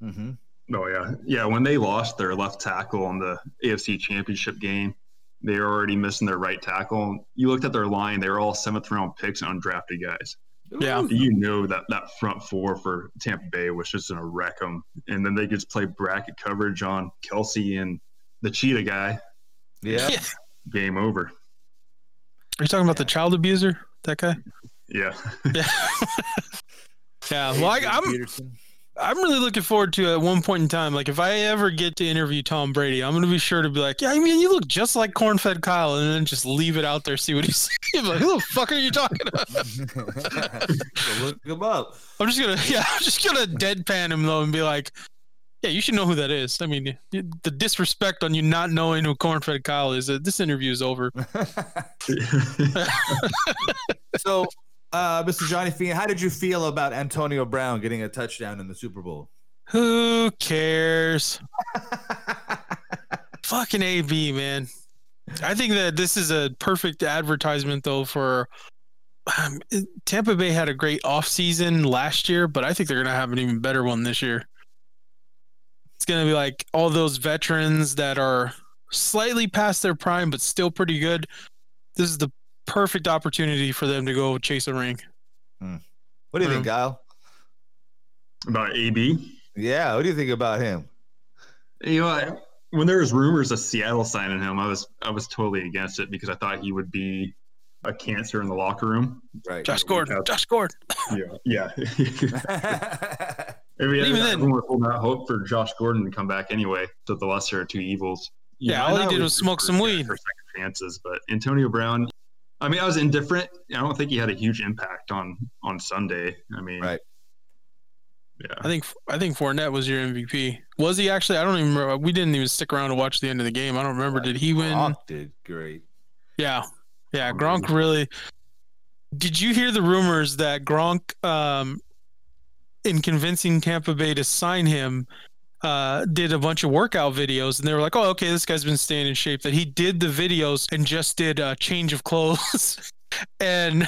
Mm-hmm. Oh yeah, yeah. When they lost their left tackle on the AFC Championship game, they were already missing their right tackle. You looked at their line; they were all seventh round picks and undrafted guys. Yeah. You know that that front four for Tampa Bay was just gonna wreck them, and then they just play bracket coverage on Kelce and the Cheetah guy. Yeah. Yeah. Game over. Are you talking about the child abuser? That guy? Yeah. Yeah. yeah. Well, I, I'm Peterson. I'm really looking forward to at one point in time. Like if I ever get to interview Tom Brady, I'm gonna be sure to be like, yeah, I mean, you look just like corn-fed Kyle, and then just leave it out there, see what he says. like, who the fuck are you talking about? Look him up. I'm just gonna, yeah, I'm just gonna deadpan him though and be like, yeah, you should know who that is. I mean, the disrespect on you not knowing who corn-fed Kyle is. Uh, this interview is over. so, uh, Mr. Johnny Fiend, how did you feel about Antonio Brown getting a touchdown in the Super Bowl? Who cares? Fucking AB, man. I think that this is a perfect advertisement, though, for um, Tampa Bay had a great offseason last year, but I think they're going to have an even better one this year. It's going to be like all those veterans that are slightly past their prime, but still pretty good. This is the perfect opportunity for them to go chase a ring. What do you think, Hmm. Kyle? About AB. Yeah, what do you think about him? You know, I, when there was rumors of Seattle signing him, I was I was totally against it because I thought he would be a cancer in the locker room. Right. Josh Gordon. Josh Gordon. Yeah, yeah. I mean, Even then- everyone was holding out hope for Josh Gordon to come back anyway. So the lesser of two evils. You Yeah, know, all I he did was smoke some weed. for second chances, but Antonio Brown. I mean, I was indifferent. I don't think he had a huge impact on on Sunday. I mean, Right. Yeah. I think I think Fournette was your MVP. Was he actually? I don't even remember. We didn't even stick around to watch the end of the game. I don't remember. Did he win? Gronk did great. Yeah, yeah. Gronk really. Did you hear the rumors that Gronk, um, in convincing Tampa Bay to sign him, uh, did a bunch of workout videos, and they were like, "Oh, okay, this guy's been staying in shape." That he did the videos and just did a change of clothes, and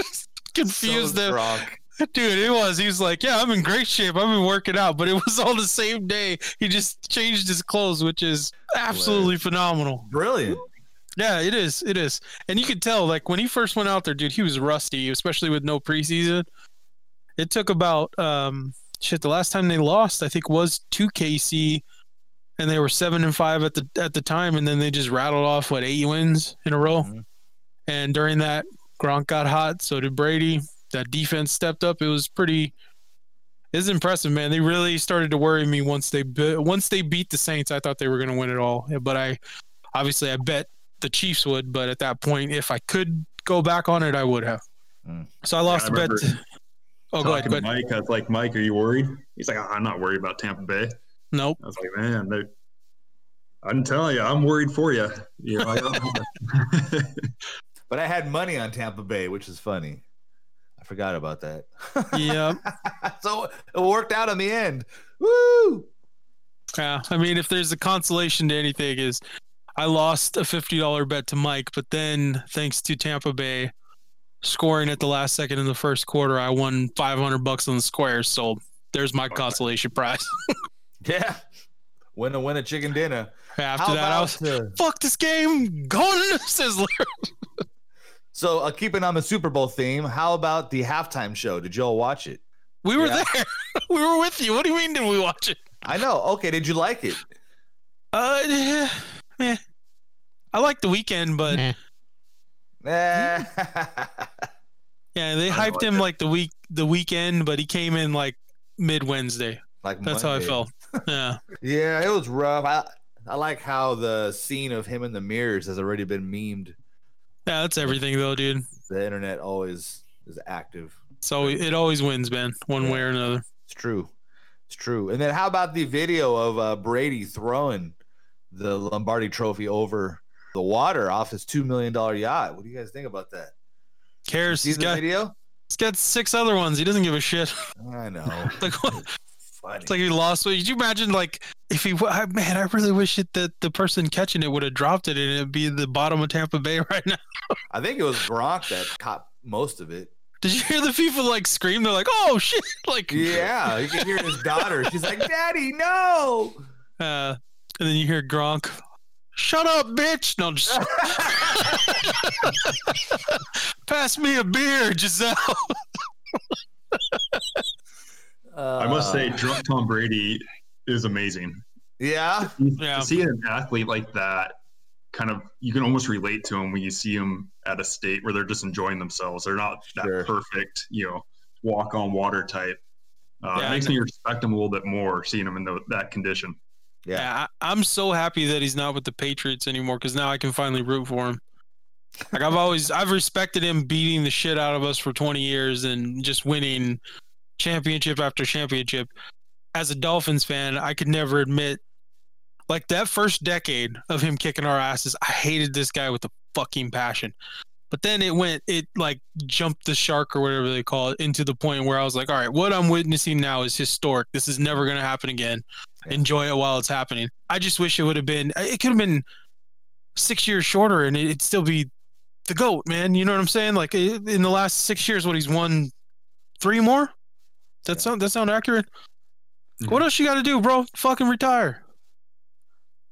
confused So them. Gronk. Dude, it was. He was like, "Yeah, I'm in great shape. I've been working out," but it was all the same day. He just changed his clothes, which is absolutely phenomenal. Brilliant. Yeah, it is. It is. And you could tell, like when he first went out there, dude, he was rusty, especially with no preseason. It took about um shit. The last time they lost, I think, was to KC, and they were seven and five at the at the time, and then they just rattled off what eight wins in a row. Mhm. And during that, Gronk got hot. So did Brady. That defense stepped up. It was pretty. It's impressive, man. They really started to worry me once they once they beat the Saints. I thought they were going to win it all, but I obviously I bet the Chiefs would. But at that point, if I could go back on it, I would have. Mm. So I lost I the bet. to- oh, go ahead. Talking Go ahead. Mike, I was like, Mike, are you worried? He's like, "Ah, I'm not worried about Tampa Bay. Nope. I was like, man, they- I'm telling you, I'm worried for you. You know, I don't- But I had money on Tampa Bay, which is funny. I forgot about that. Yeah. so it worked out in the end. Woo! Yeah. I mean, if there's a consolation to anything, is I lost a fifty dollar bet to Mike, but then thanks to Tampa Bay scoring at the last second in the first quarter, I won five hundred bucks on the squares. So there's my consolation prize. Yeah. Win a win a chicken dinner. After How that, I was uh, fuck this game, going to Sizzler. so uh, keeping on the Super Bowl theme? How about the halftime show? Did you all watch it? We were Yeah. there. we were with you. What do you mean? Did we watch it? I know. Okay, did you like it? Uh, eh. I like the Weeknd, but Nah. Eh. yeah, they hyped him like the week the Weeknd, but he came in like mid Wednesday. like That's how I felt. Yeah. Yeah, it was rough. I I like how the scene of him in the mirrors has already been memed. Yeah, that's everything though, dude. The internet always is active. So it always wins, man, one way or another. It's true. It's true. And then how about the video of uh, Brady throwing the Lombardi Trophy over the water off his two million dollar yacht? What do you guys think about that? Cares. See He's the got, video? he's got six other ones. He doesn't give a shit. I know. like what? Funny. It's like he lost. Could you imagine, like, if he, I- man, I really wish it that the person catching it would have dropped it and it'd be the bottom of Tampa Bay right now. I think it was Gronk that caught most of it. Did you hear the people like scream? They're like, "Oh shit!" Like, Yeah, you can hear his daughter. She's like, "Daddy, no!" uh, and then you hear Gronk, "Shut up, bitch!" No, just pass me a beer, Gisele. I must say, Uh, drunk Tom Brady is amazing. yeah, Yeah. See an athlete like that, kind of, you can almost relate to him when you see him at a state where they're just enjoying themselves. They're not that Sure. perfect, you know, walk on water type. Uh, Yeah, it makes me respect him a little bit more seeing him in the, that condition. Yeah. Yeah, I, I'm so happy that he's not with the Patriots anymore because now I can finally root for him. Like I've always, I've respected him beating the shit out of us for 20 years and just winning championship after championship. As a Dolphins fan, I could never admit, like that first decade of him kicking our asses, I hated this guy with a fucking passion. But then it went, it like jumped the shark or whatever they call it into the point where I was like, all right, what I'm witnessing now is historic. This is never going to happen again enjoy it while it's happening. I just wish it would have been. It could have been six years shorter, and it'd still be the goat, man. You know what I'm saying? Like in the last six years, what he's won three more. That sound that sound accurate? Mhm. What else you got to do, bro? Fucking retire.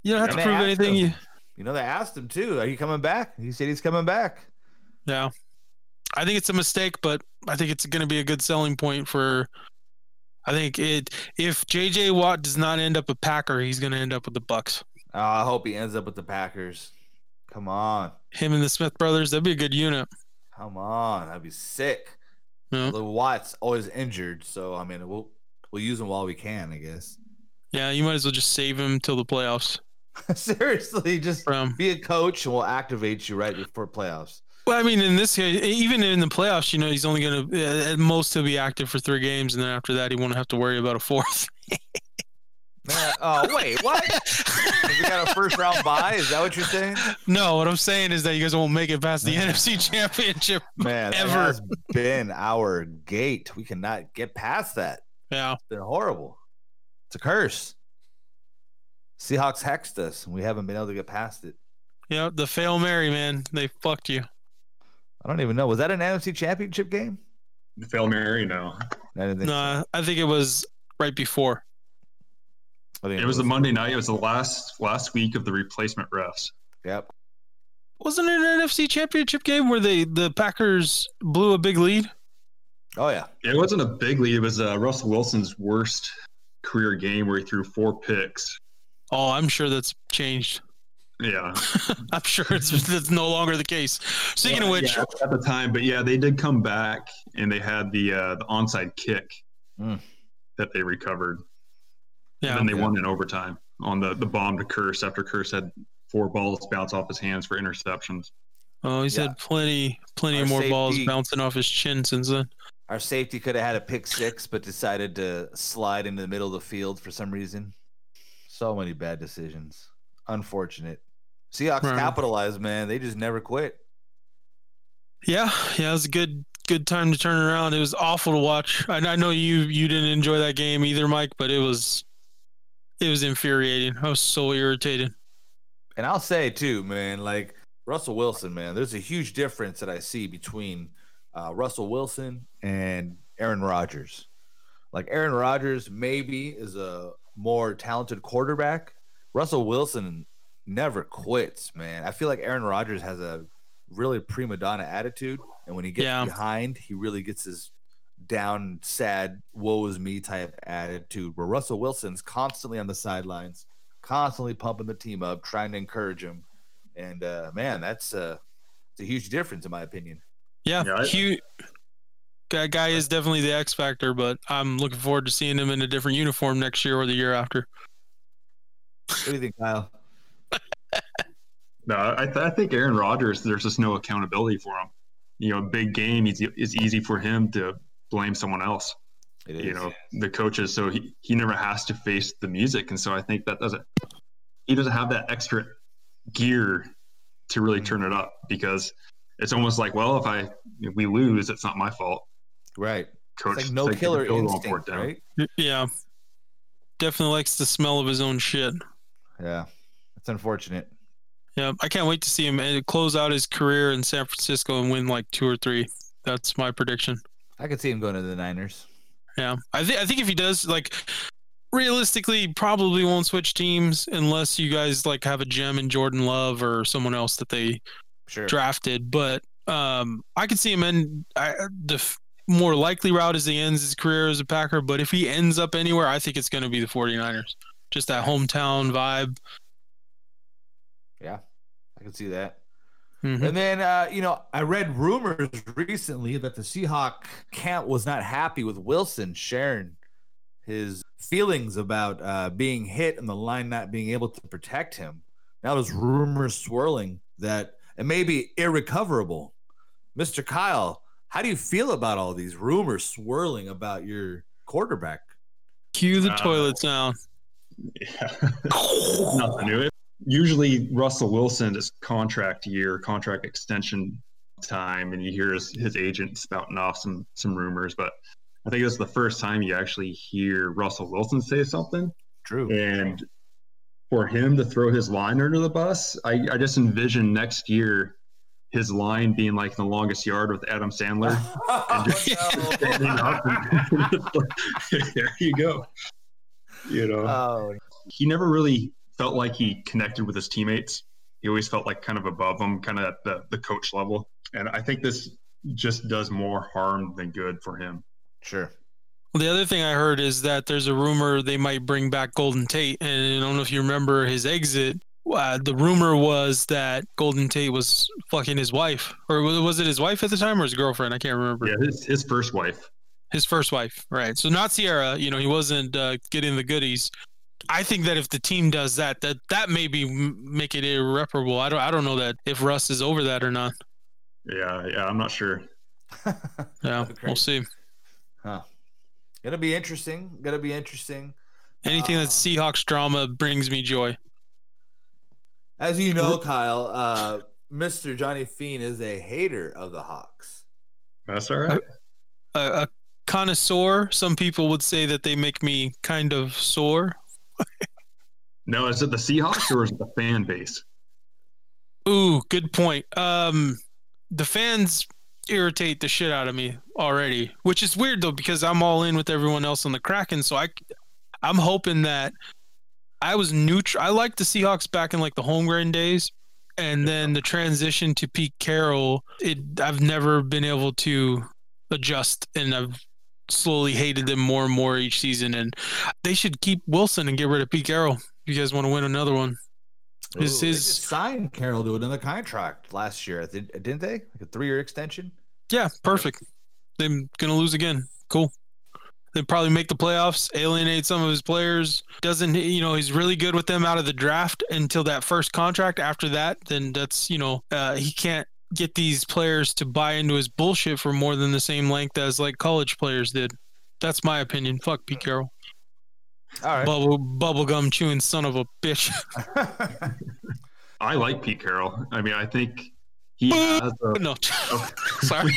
You don't have to prove anything. him. You, You know, they asked him too. Are you coming back? He said he's coming back. Yeah. I think it's a mistake, but I think it's going to be a good selling point for. I think it. If J.J. Watt does not end up a Packer, he's going to end up with the Bucs. Oh, I hope he ends up with the Packers. Come on, Him and the Smith brothers, that'd be a good unit. come on, that'd be sick. Yeah. Although Watt's always injured, so I mean, we'll we'll use him while we can, I guess. Yeah, you might as well just save him till the playoffs. Seriously, just From be a coach, and we'll activate you right before playoffs. Well, I mean, in this case, even in the playoffs, you know, he's only gonna uh, at most he'll be active for three games, and then after that, he won't have to worry about a fourth. Man, oh wait, what? we got a first round bye? Is that what you're saying? no, what I'm saying is that you guys won't make it past the Man. NFC Championship. Man, Ever. has been our gate. We cannot get past that. Yeah, It's been horrible. It's a curse. Seahawks hexed us, and we haven't been able to get past it. yeah, the fail Mary man, they fucked you. I don't even know. Was that an NFC Championship game? Fail Mary, no. I didn't think so. No, I think it was right before. I think It was the Monday night. It was the last last week of the replacement refs. Yep. Wasn't it an NFC Championship game where they the Packers blew a big lead? Oh yeah. It wasn't a big lead. It was uh, Russell Wilson's worst career game where he threw four picks. Oh, I'm sure that's changed. Yeah. I'm sure it's that's no longer the case. Speaking of which, Yeah, at the time, but yeah, they did come back and they had the uh, the onside kick Mm. that they recovered. yeah, and then they Yeah. won in overtime on the the bomb to Kearse after Kearse had four balls bounce off his hands for interceptions. Oh, he's Yeah. had plenty, plenty Our more balls bouncing off his chin since then. Our safety could have had a pick six, but decided to slide into the middle of the field for some reason. So many bad decisions. Unfortunate. Seahawks Right. capitalized, man. They just never quit. Yeah, yeah, it was a good, good time to turn around. It was awful to watch. I, I know you, you didn't enjoy that game either, Mike, but it was, it was infuriating. I was so irritated. And I'll say too, man, like Russell Wilson, man, there's a huge difference that I see between uh, Russell Wilson and Aaron Rodgers. Like Aaron Rodgers maybe is a more talented quarterback. Russell Wilson never quits, man. I feel like Aaron Rodgers has a really prima donna attitude, and when he gets Yeah. behind, he really gets his down, sad, woe is me type attitude. Where Russell Wilson's constantly on the sidelines, constantly pumping the team up, trying to encourage them. And uh, man, that's uh, it's a huge difference in my opinion. Yeah, Yeah, I- Hugh, that guy is definitely the X factor, but I'm looking forward to seeing him in a different uniform next year or the year after. What do you think, Kyle? No, I, th- I think Aaron Rodgers. There's just no accountability for him. You know, big game. It's, it's easy for him to blame someone else. It is. You know, the coaches. So he, he never has to face the music, and so I think that doesn't. He doesn't have that extra gear to really turn it up because it's almost like, well, if I if we lose, it's not my fault. right. Coach, It's like no killer instinct, for it down. right? Yeah, definitely likes the smell of his own shit. Yeah, it's unfortunate. Yeah, I can't wait to see him uh, close out his career in San Francisco and win like two or three. That's my prediction. I could see him going to the Niners. Yeah, I think I think if he does, like, realistically, probably won't switch teams unless you guys like have a gem in Jordan Love or someone else that they Sure. drafted. But um, I could see him in I, the f- more likely route is he ends his career as a Packer. But if he ends up anywhere, I think it's going to be the 49ers. Just that hometown vibe. Yeah, I can see that. Mhm. And then, uh, you know, I read rumors recently that the Seahawk camp was not happy with Wilson sharing his feelings about uh, being hit and the line not being able to protect him. Now there's rumors swirling that it may be irrecoverable. Mr. Kyle, how do you feel about all these rumors swirling about your quarterback? Cue the Uh, toilet sound. Yeah. Nothing new. Usually Russell Wilson is contract year, contract extension time, and you hear his, his agent spouting off some some rumors. But I think it's the first time you actually hear Russell Wilson say something. True. And for him to throw his line under the bus, I, I just envision next year his line being like the longest yard with Adam Sandler. Oh, no. standing up and there you go. You know, Oh, he never really felt like he connected with his teammates. He always felt like kind of above them, kind of at the, the coach level. And I think this just does more harm than good for him. sure. Well, the other thing I heard is that there's a rumor they might bring back Golden Tate, and I don't know if you remember his exit. Uh, the rumor was that Golden Tate was fucking his wife, or was was it his wife at the time or his girlfriend? I can't remember. Yeah, his, his first wife. His first wife, right? So not Ciara. You know, he wasn't uh, getting the goodies. I think that if the team does that, that that maybe m- make it irreparable. I don't. I don't know that if Russ is over that or not. Yeah, yeah, I'm not sure. Yeah, That'd we'll see. Huh. Gonna be interesting. Gonna be interesting. Anything Uh, that's Seahawks drama brings me joy. As you know, Kyle, uh, Mr. Johnny Fiend is a hater of the Hawks. That's all right. a, a connoisseur. Some people would say that they make me kind of sore. No, is it the Seahawks or is it the fan base? Ooh, good point. Um, the fans irritate the shit out of me already, which is weird though because I'm all in with everyone else on the Kraken. So I, I'm hoping that I was neutral. I liked the Seahawks back in like the Holmgren days, and then the transition to Pete Carroll. It I've never been able to adjust, and I've slowly hated them more and more each season. And they should keep Wilson and get rid of Pete Carroll. If you guys want to win another one. His- Ooh, they his- just signed Carroll to another contract last year, did- didn't they? Like a three-year extension. Yeah, perfect. They're gonna lose again. Cool. They probably make the playoffs, alienate some of his players. Doesn't you know he's really good with them out of the draft until that first contract. After that, then that's you know uh, he can't get these players to buy into his bullshit for more than the same length as like college players did. That's my opinion. Fuck Pete Carroll, All right. bubble bubblegum chewing son of a bitch. I like Pete Carroll. I mean, I think he has a, no, sorry.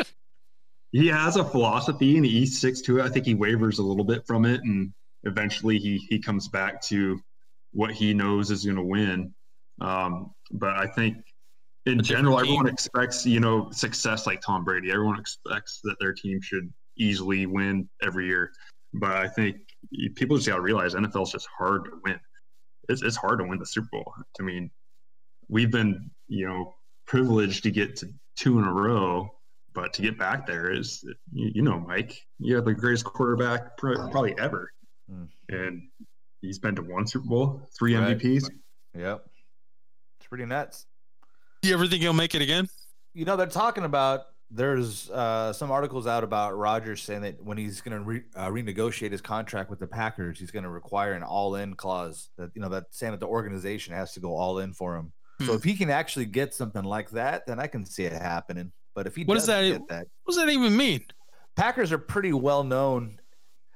he has a philosophy and he sticks to it. I think he wavers a little bit from it, and eventually he he comes back to what he knows is going to win. Um, but I think in A general, everyone expects you know success like Tom Brady. Everyone expects that their team should easily win every year. But I think people just got to realize NFL is just hard to win. It's, it's hard to win the Super Bowl. I mean, we've been you know privileged to get to two in a row but to get back there is you, you know mike you have the greatest quarterback pr- probably ever Hmm. and he's been to one super bowl three Right. mvps yep. It's pretty nuts. You ever think he'll make it again? You know, they're talking about. There's uh, some articles out about Rodgers saying that when he's going to re- uh, renegotiate his contract with the Packers, he's going to require an all-in clause. That you know, that saying that the organization has to go all in for him. So Hmm. if he can actually get something like that, then I can see it happening. But if he What does doesn't that- get that, What does that even mean? Packers are pretty well known,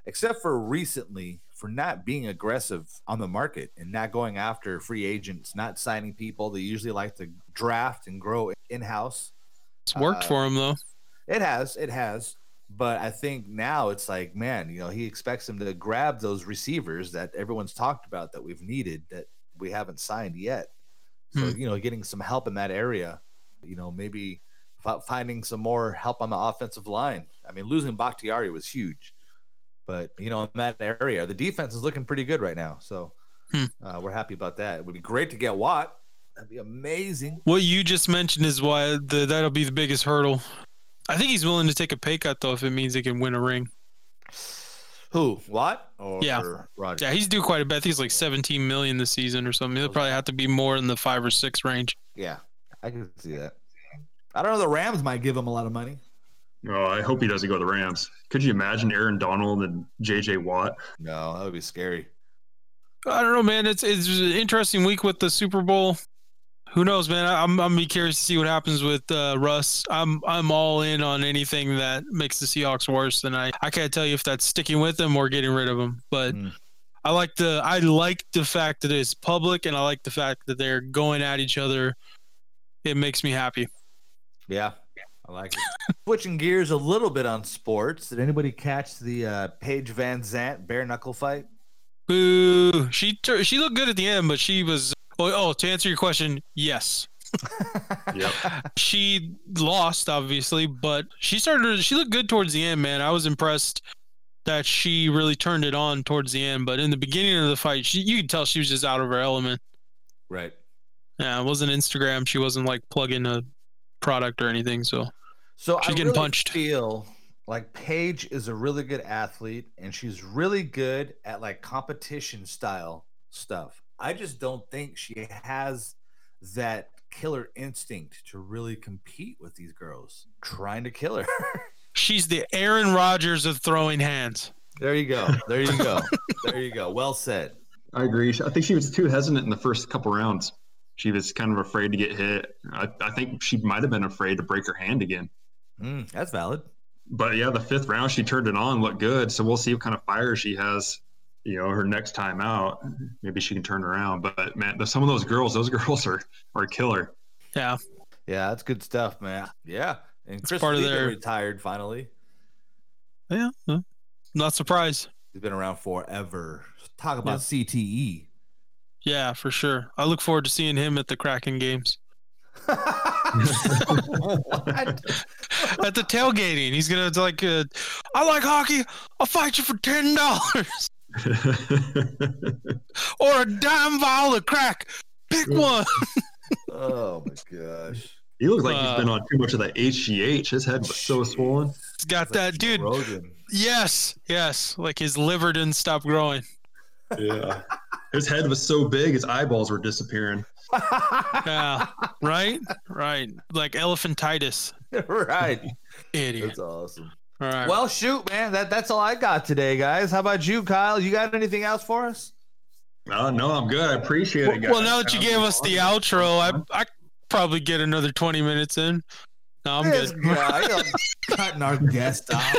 except for recently, for not being aggressive on the market and not going after free agents, not signing people. They usually like to draft and grow in house. It's worked Uh, for him though. It has, it has. But I think now it's like, man, you know, he expects him to grab those receivers that everyone's talked about that we've needed that we haven't signed yet. So, Hmm. you know, getting some help in that area, you know, maybe finding some more help on the offensive line. I mean, losing Bakhtiari was huge, but you know, in that area, the defense is looking pretty good right now. So Hmm. uh, we're happy about that. It would be great to get Watt. That'd be amazing. What you just mentioned is why the, that'll be the biggest hurdle. I think he's willing to take a pay cut though if it means he can win a ring. Who? Watt? Or Yeah. Roger? Yeah, he's due quite a bit. He's like 17 million this season or something. He'll probably have to be more in the five or six range. Yeah, I can see that. I don't know. The Rams might give him a lot of money. Oh, I hope he doesn't go to the Rams. Could you imagine Aaron Donald and J.J. Watt? No, that would be scary. I don't know, man. It's it's an interesting week with the Super Bowl. Who knows, man? I- I'm I'm be curious to see what happens with uh, Russ. I'm I'm all in on anything that makes the Seahawks worse, than I I can't tell you if that's sticking with them or getting rid of them, But Hmm. I like the I like the fact that it's public, and I like the fact that they're going at each other. It makes me happy. Yeah, I like it. Switching gears a little bit on sports. Did anybody catch the uh, Paige VanZant bare knuckle fight? Boo! She tur- she looked good at the end, but she was. Oh, oh, to answer your question, yes. Yep. she lost obviously but she started she looked good towards the end man i was impressed that she really turned it on towards the end but in the beginning of the fight she, you could tell she was just out of her element Right. yeah it wasn't instagram she wasn't like plugging a product or anything so So She's I getting really punched. feel like Paige is a really good athlete and she's really good at like competition style stuff. I just don't think she has that killer instinct to really compete with these girls trying to kill her. she's the aaron rodgers of throwing hands there you go. There you go. there you go. Well said. I agree. I think she was too hesitant in the first couple rounds. She was kind of afraid to get hit. I, I think she might have been afraid to break her hand again. Mm, that's valid. But yeah, the fifth round she turned it on, looked good. So we'll see what kind of fire she has. You know, her next time out, maybe she can turn around. But man, some of those girls, those girls are are a killer. yeah Yeah, that's good stuff, man. Yeah. And Chris part of Lee their- retired finally. yeah not surprised He's been around forever. Talk about E. CTE. Yeah for sure i look forward to seeing him at the kraken games at the tailgating he's gonna like uh, i like hockey i'll fight you for ten dollars or a dime vial of crack. Pick one. Oh my gosh. he looks like Uh, he's been on too much of that HGH. His head was so swollen. He's got It's that, Joe dude. Rogan. Yes, yes. Like his liver didn't stop growing. Yeah. His head was so big, his eyeballs were disappearing. Yeah, right, right. Like elephantitis. right. Idiot. That's awesome. All right. Well, shoot, man. That that's all I got today, guys. How about you, Kyle? You got anything else for us? Oh, no, I'm good. I appreciate it, guys. well, now that you gave us the outro, I I probably get another twenty minutes in. No, I'm good. know, cutting our guest off.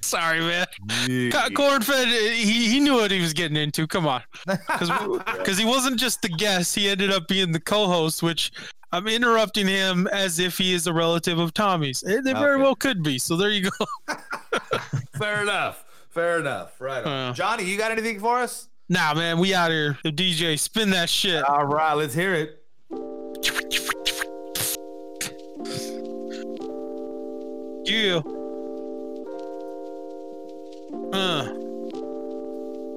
Sorry, man. Yeah. Co- Cornfed, he, he knew what he was getting into. Come on. Because he wasn't just the guest, he ended up being the co host, which I'm interrupting him as if he is a relative of Tommy's. They very Okay. well could be. So there you go. Fair enough. Fair enough. Right. on. Uh. Johnny, you got anything for us? Nah, man, we out here. The DJ, spin that shit. All right, let's hear it. Yeah. Uh.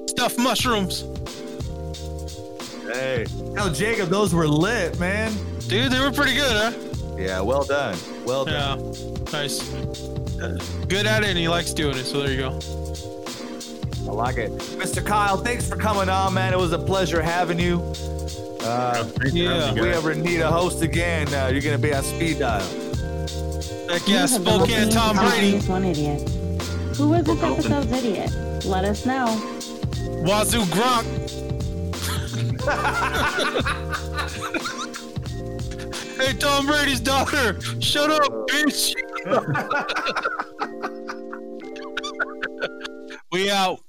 Stuffed mushrooms. Hey. Hell, Jacob, those were lit, man. Dude, they were pretty good, huh? Yeah, well done. Well done. Yeah. Nice. Good at it, and he likes doing it. So there you go. I like it. Mr. Kyle, thanks for coming on, man. It was a pleasure having you. Uh, Thanks for having Yeah. if we ever need a host again, uh, you're going to be on speed dial. Heck You yeah, Spokane Tom to Brady. One Idiot. Who was this Brooke Elton. episode's idiot? Let us know. Wazoo Gronk. hey, Tom Brady's daughter. Shut up, bitch. we out.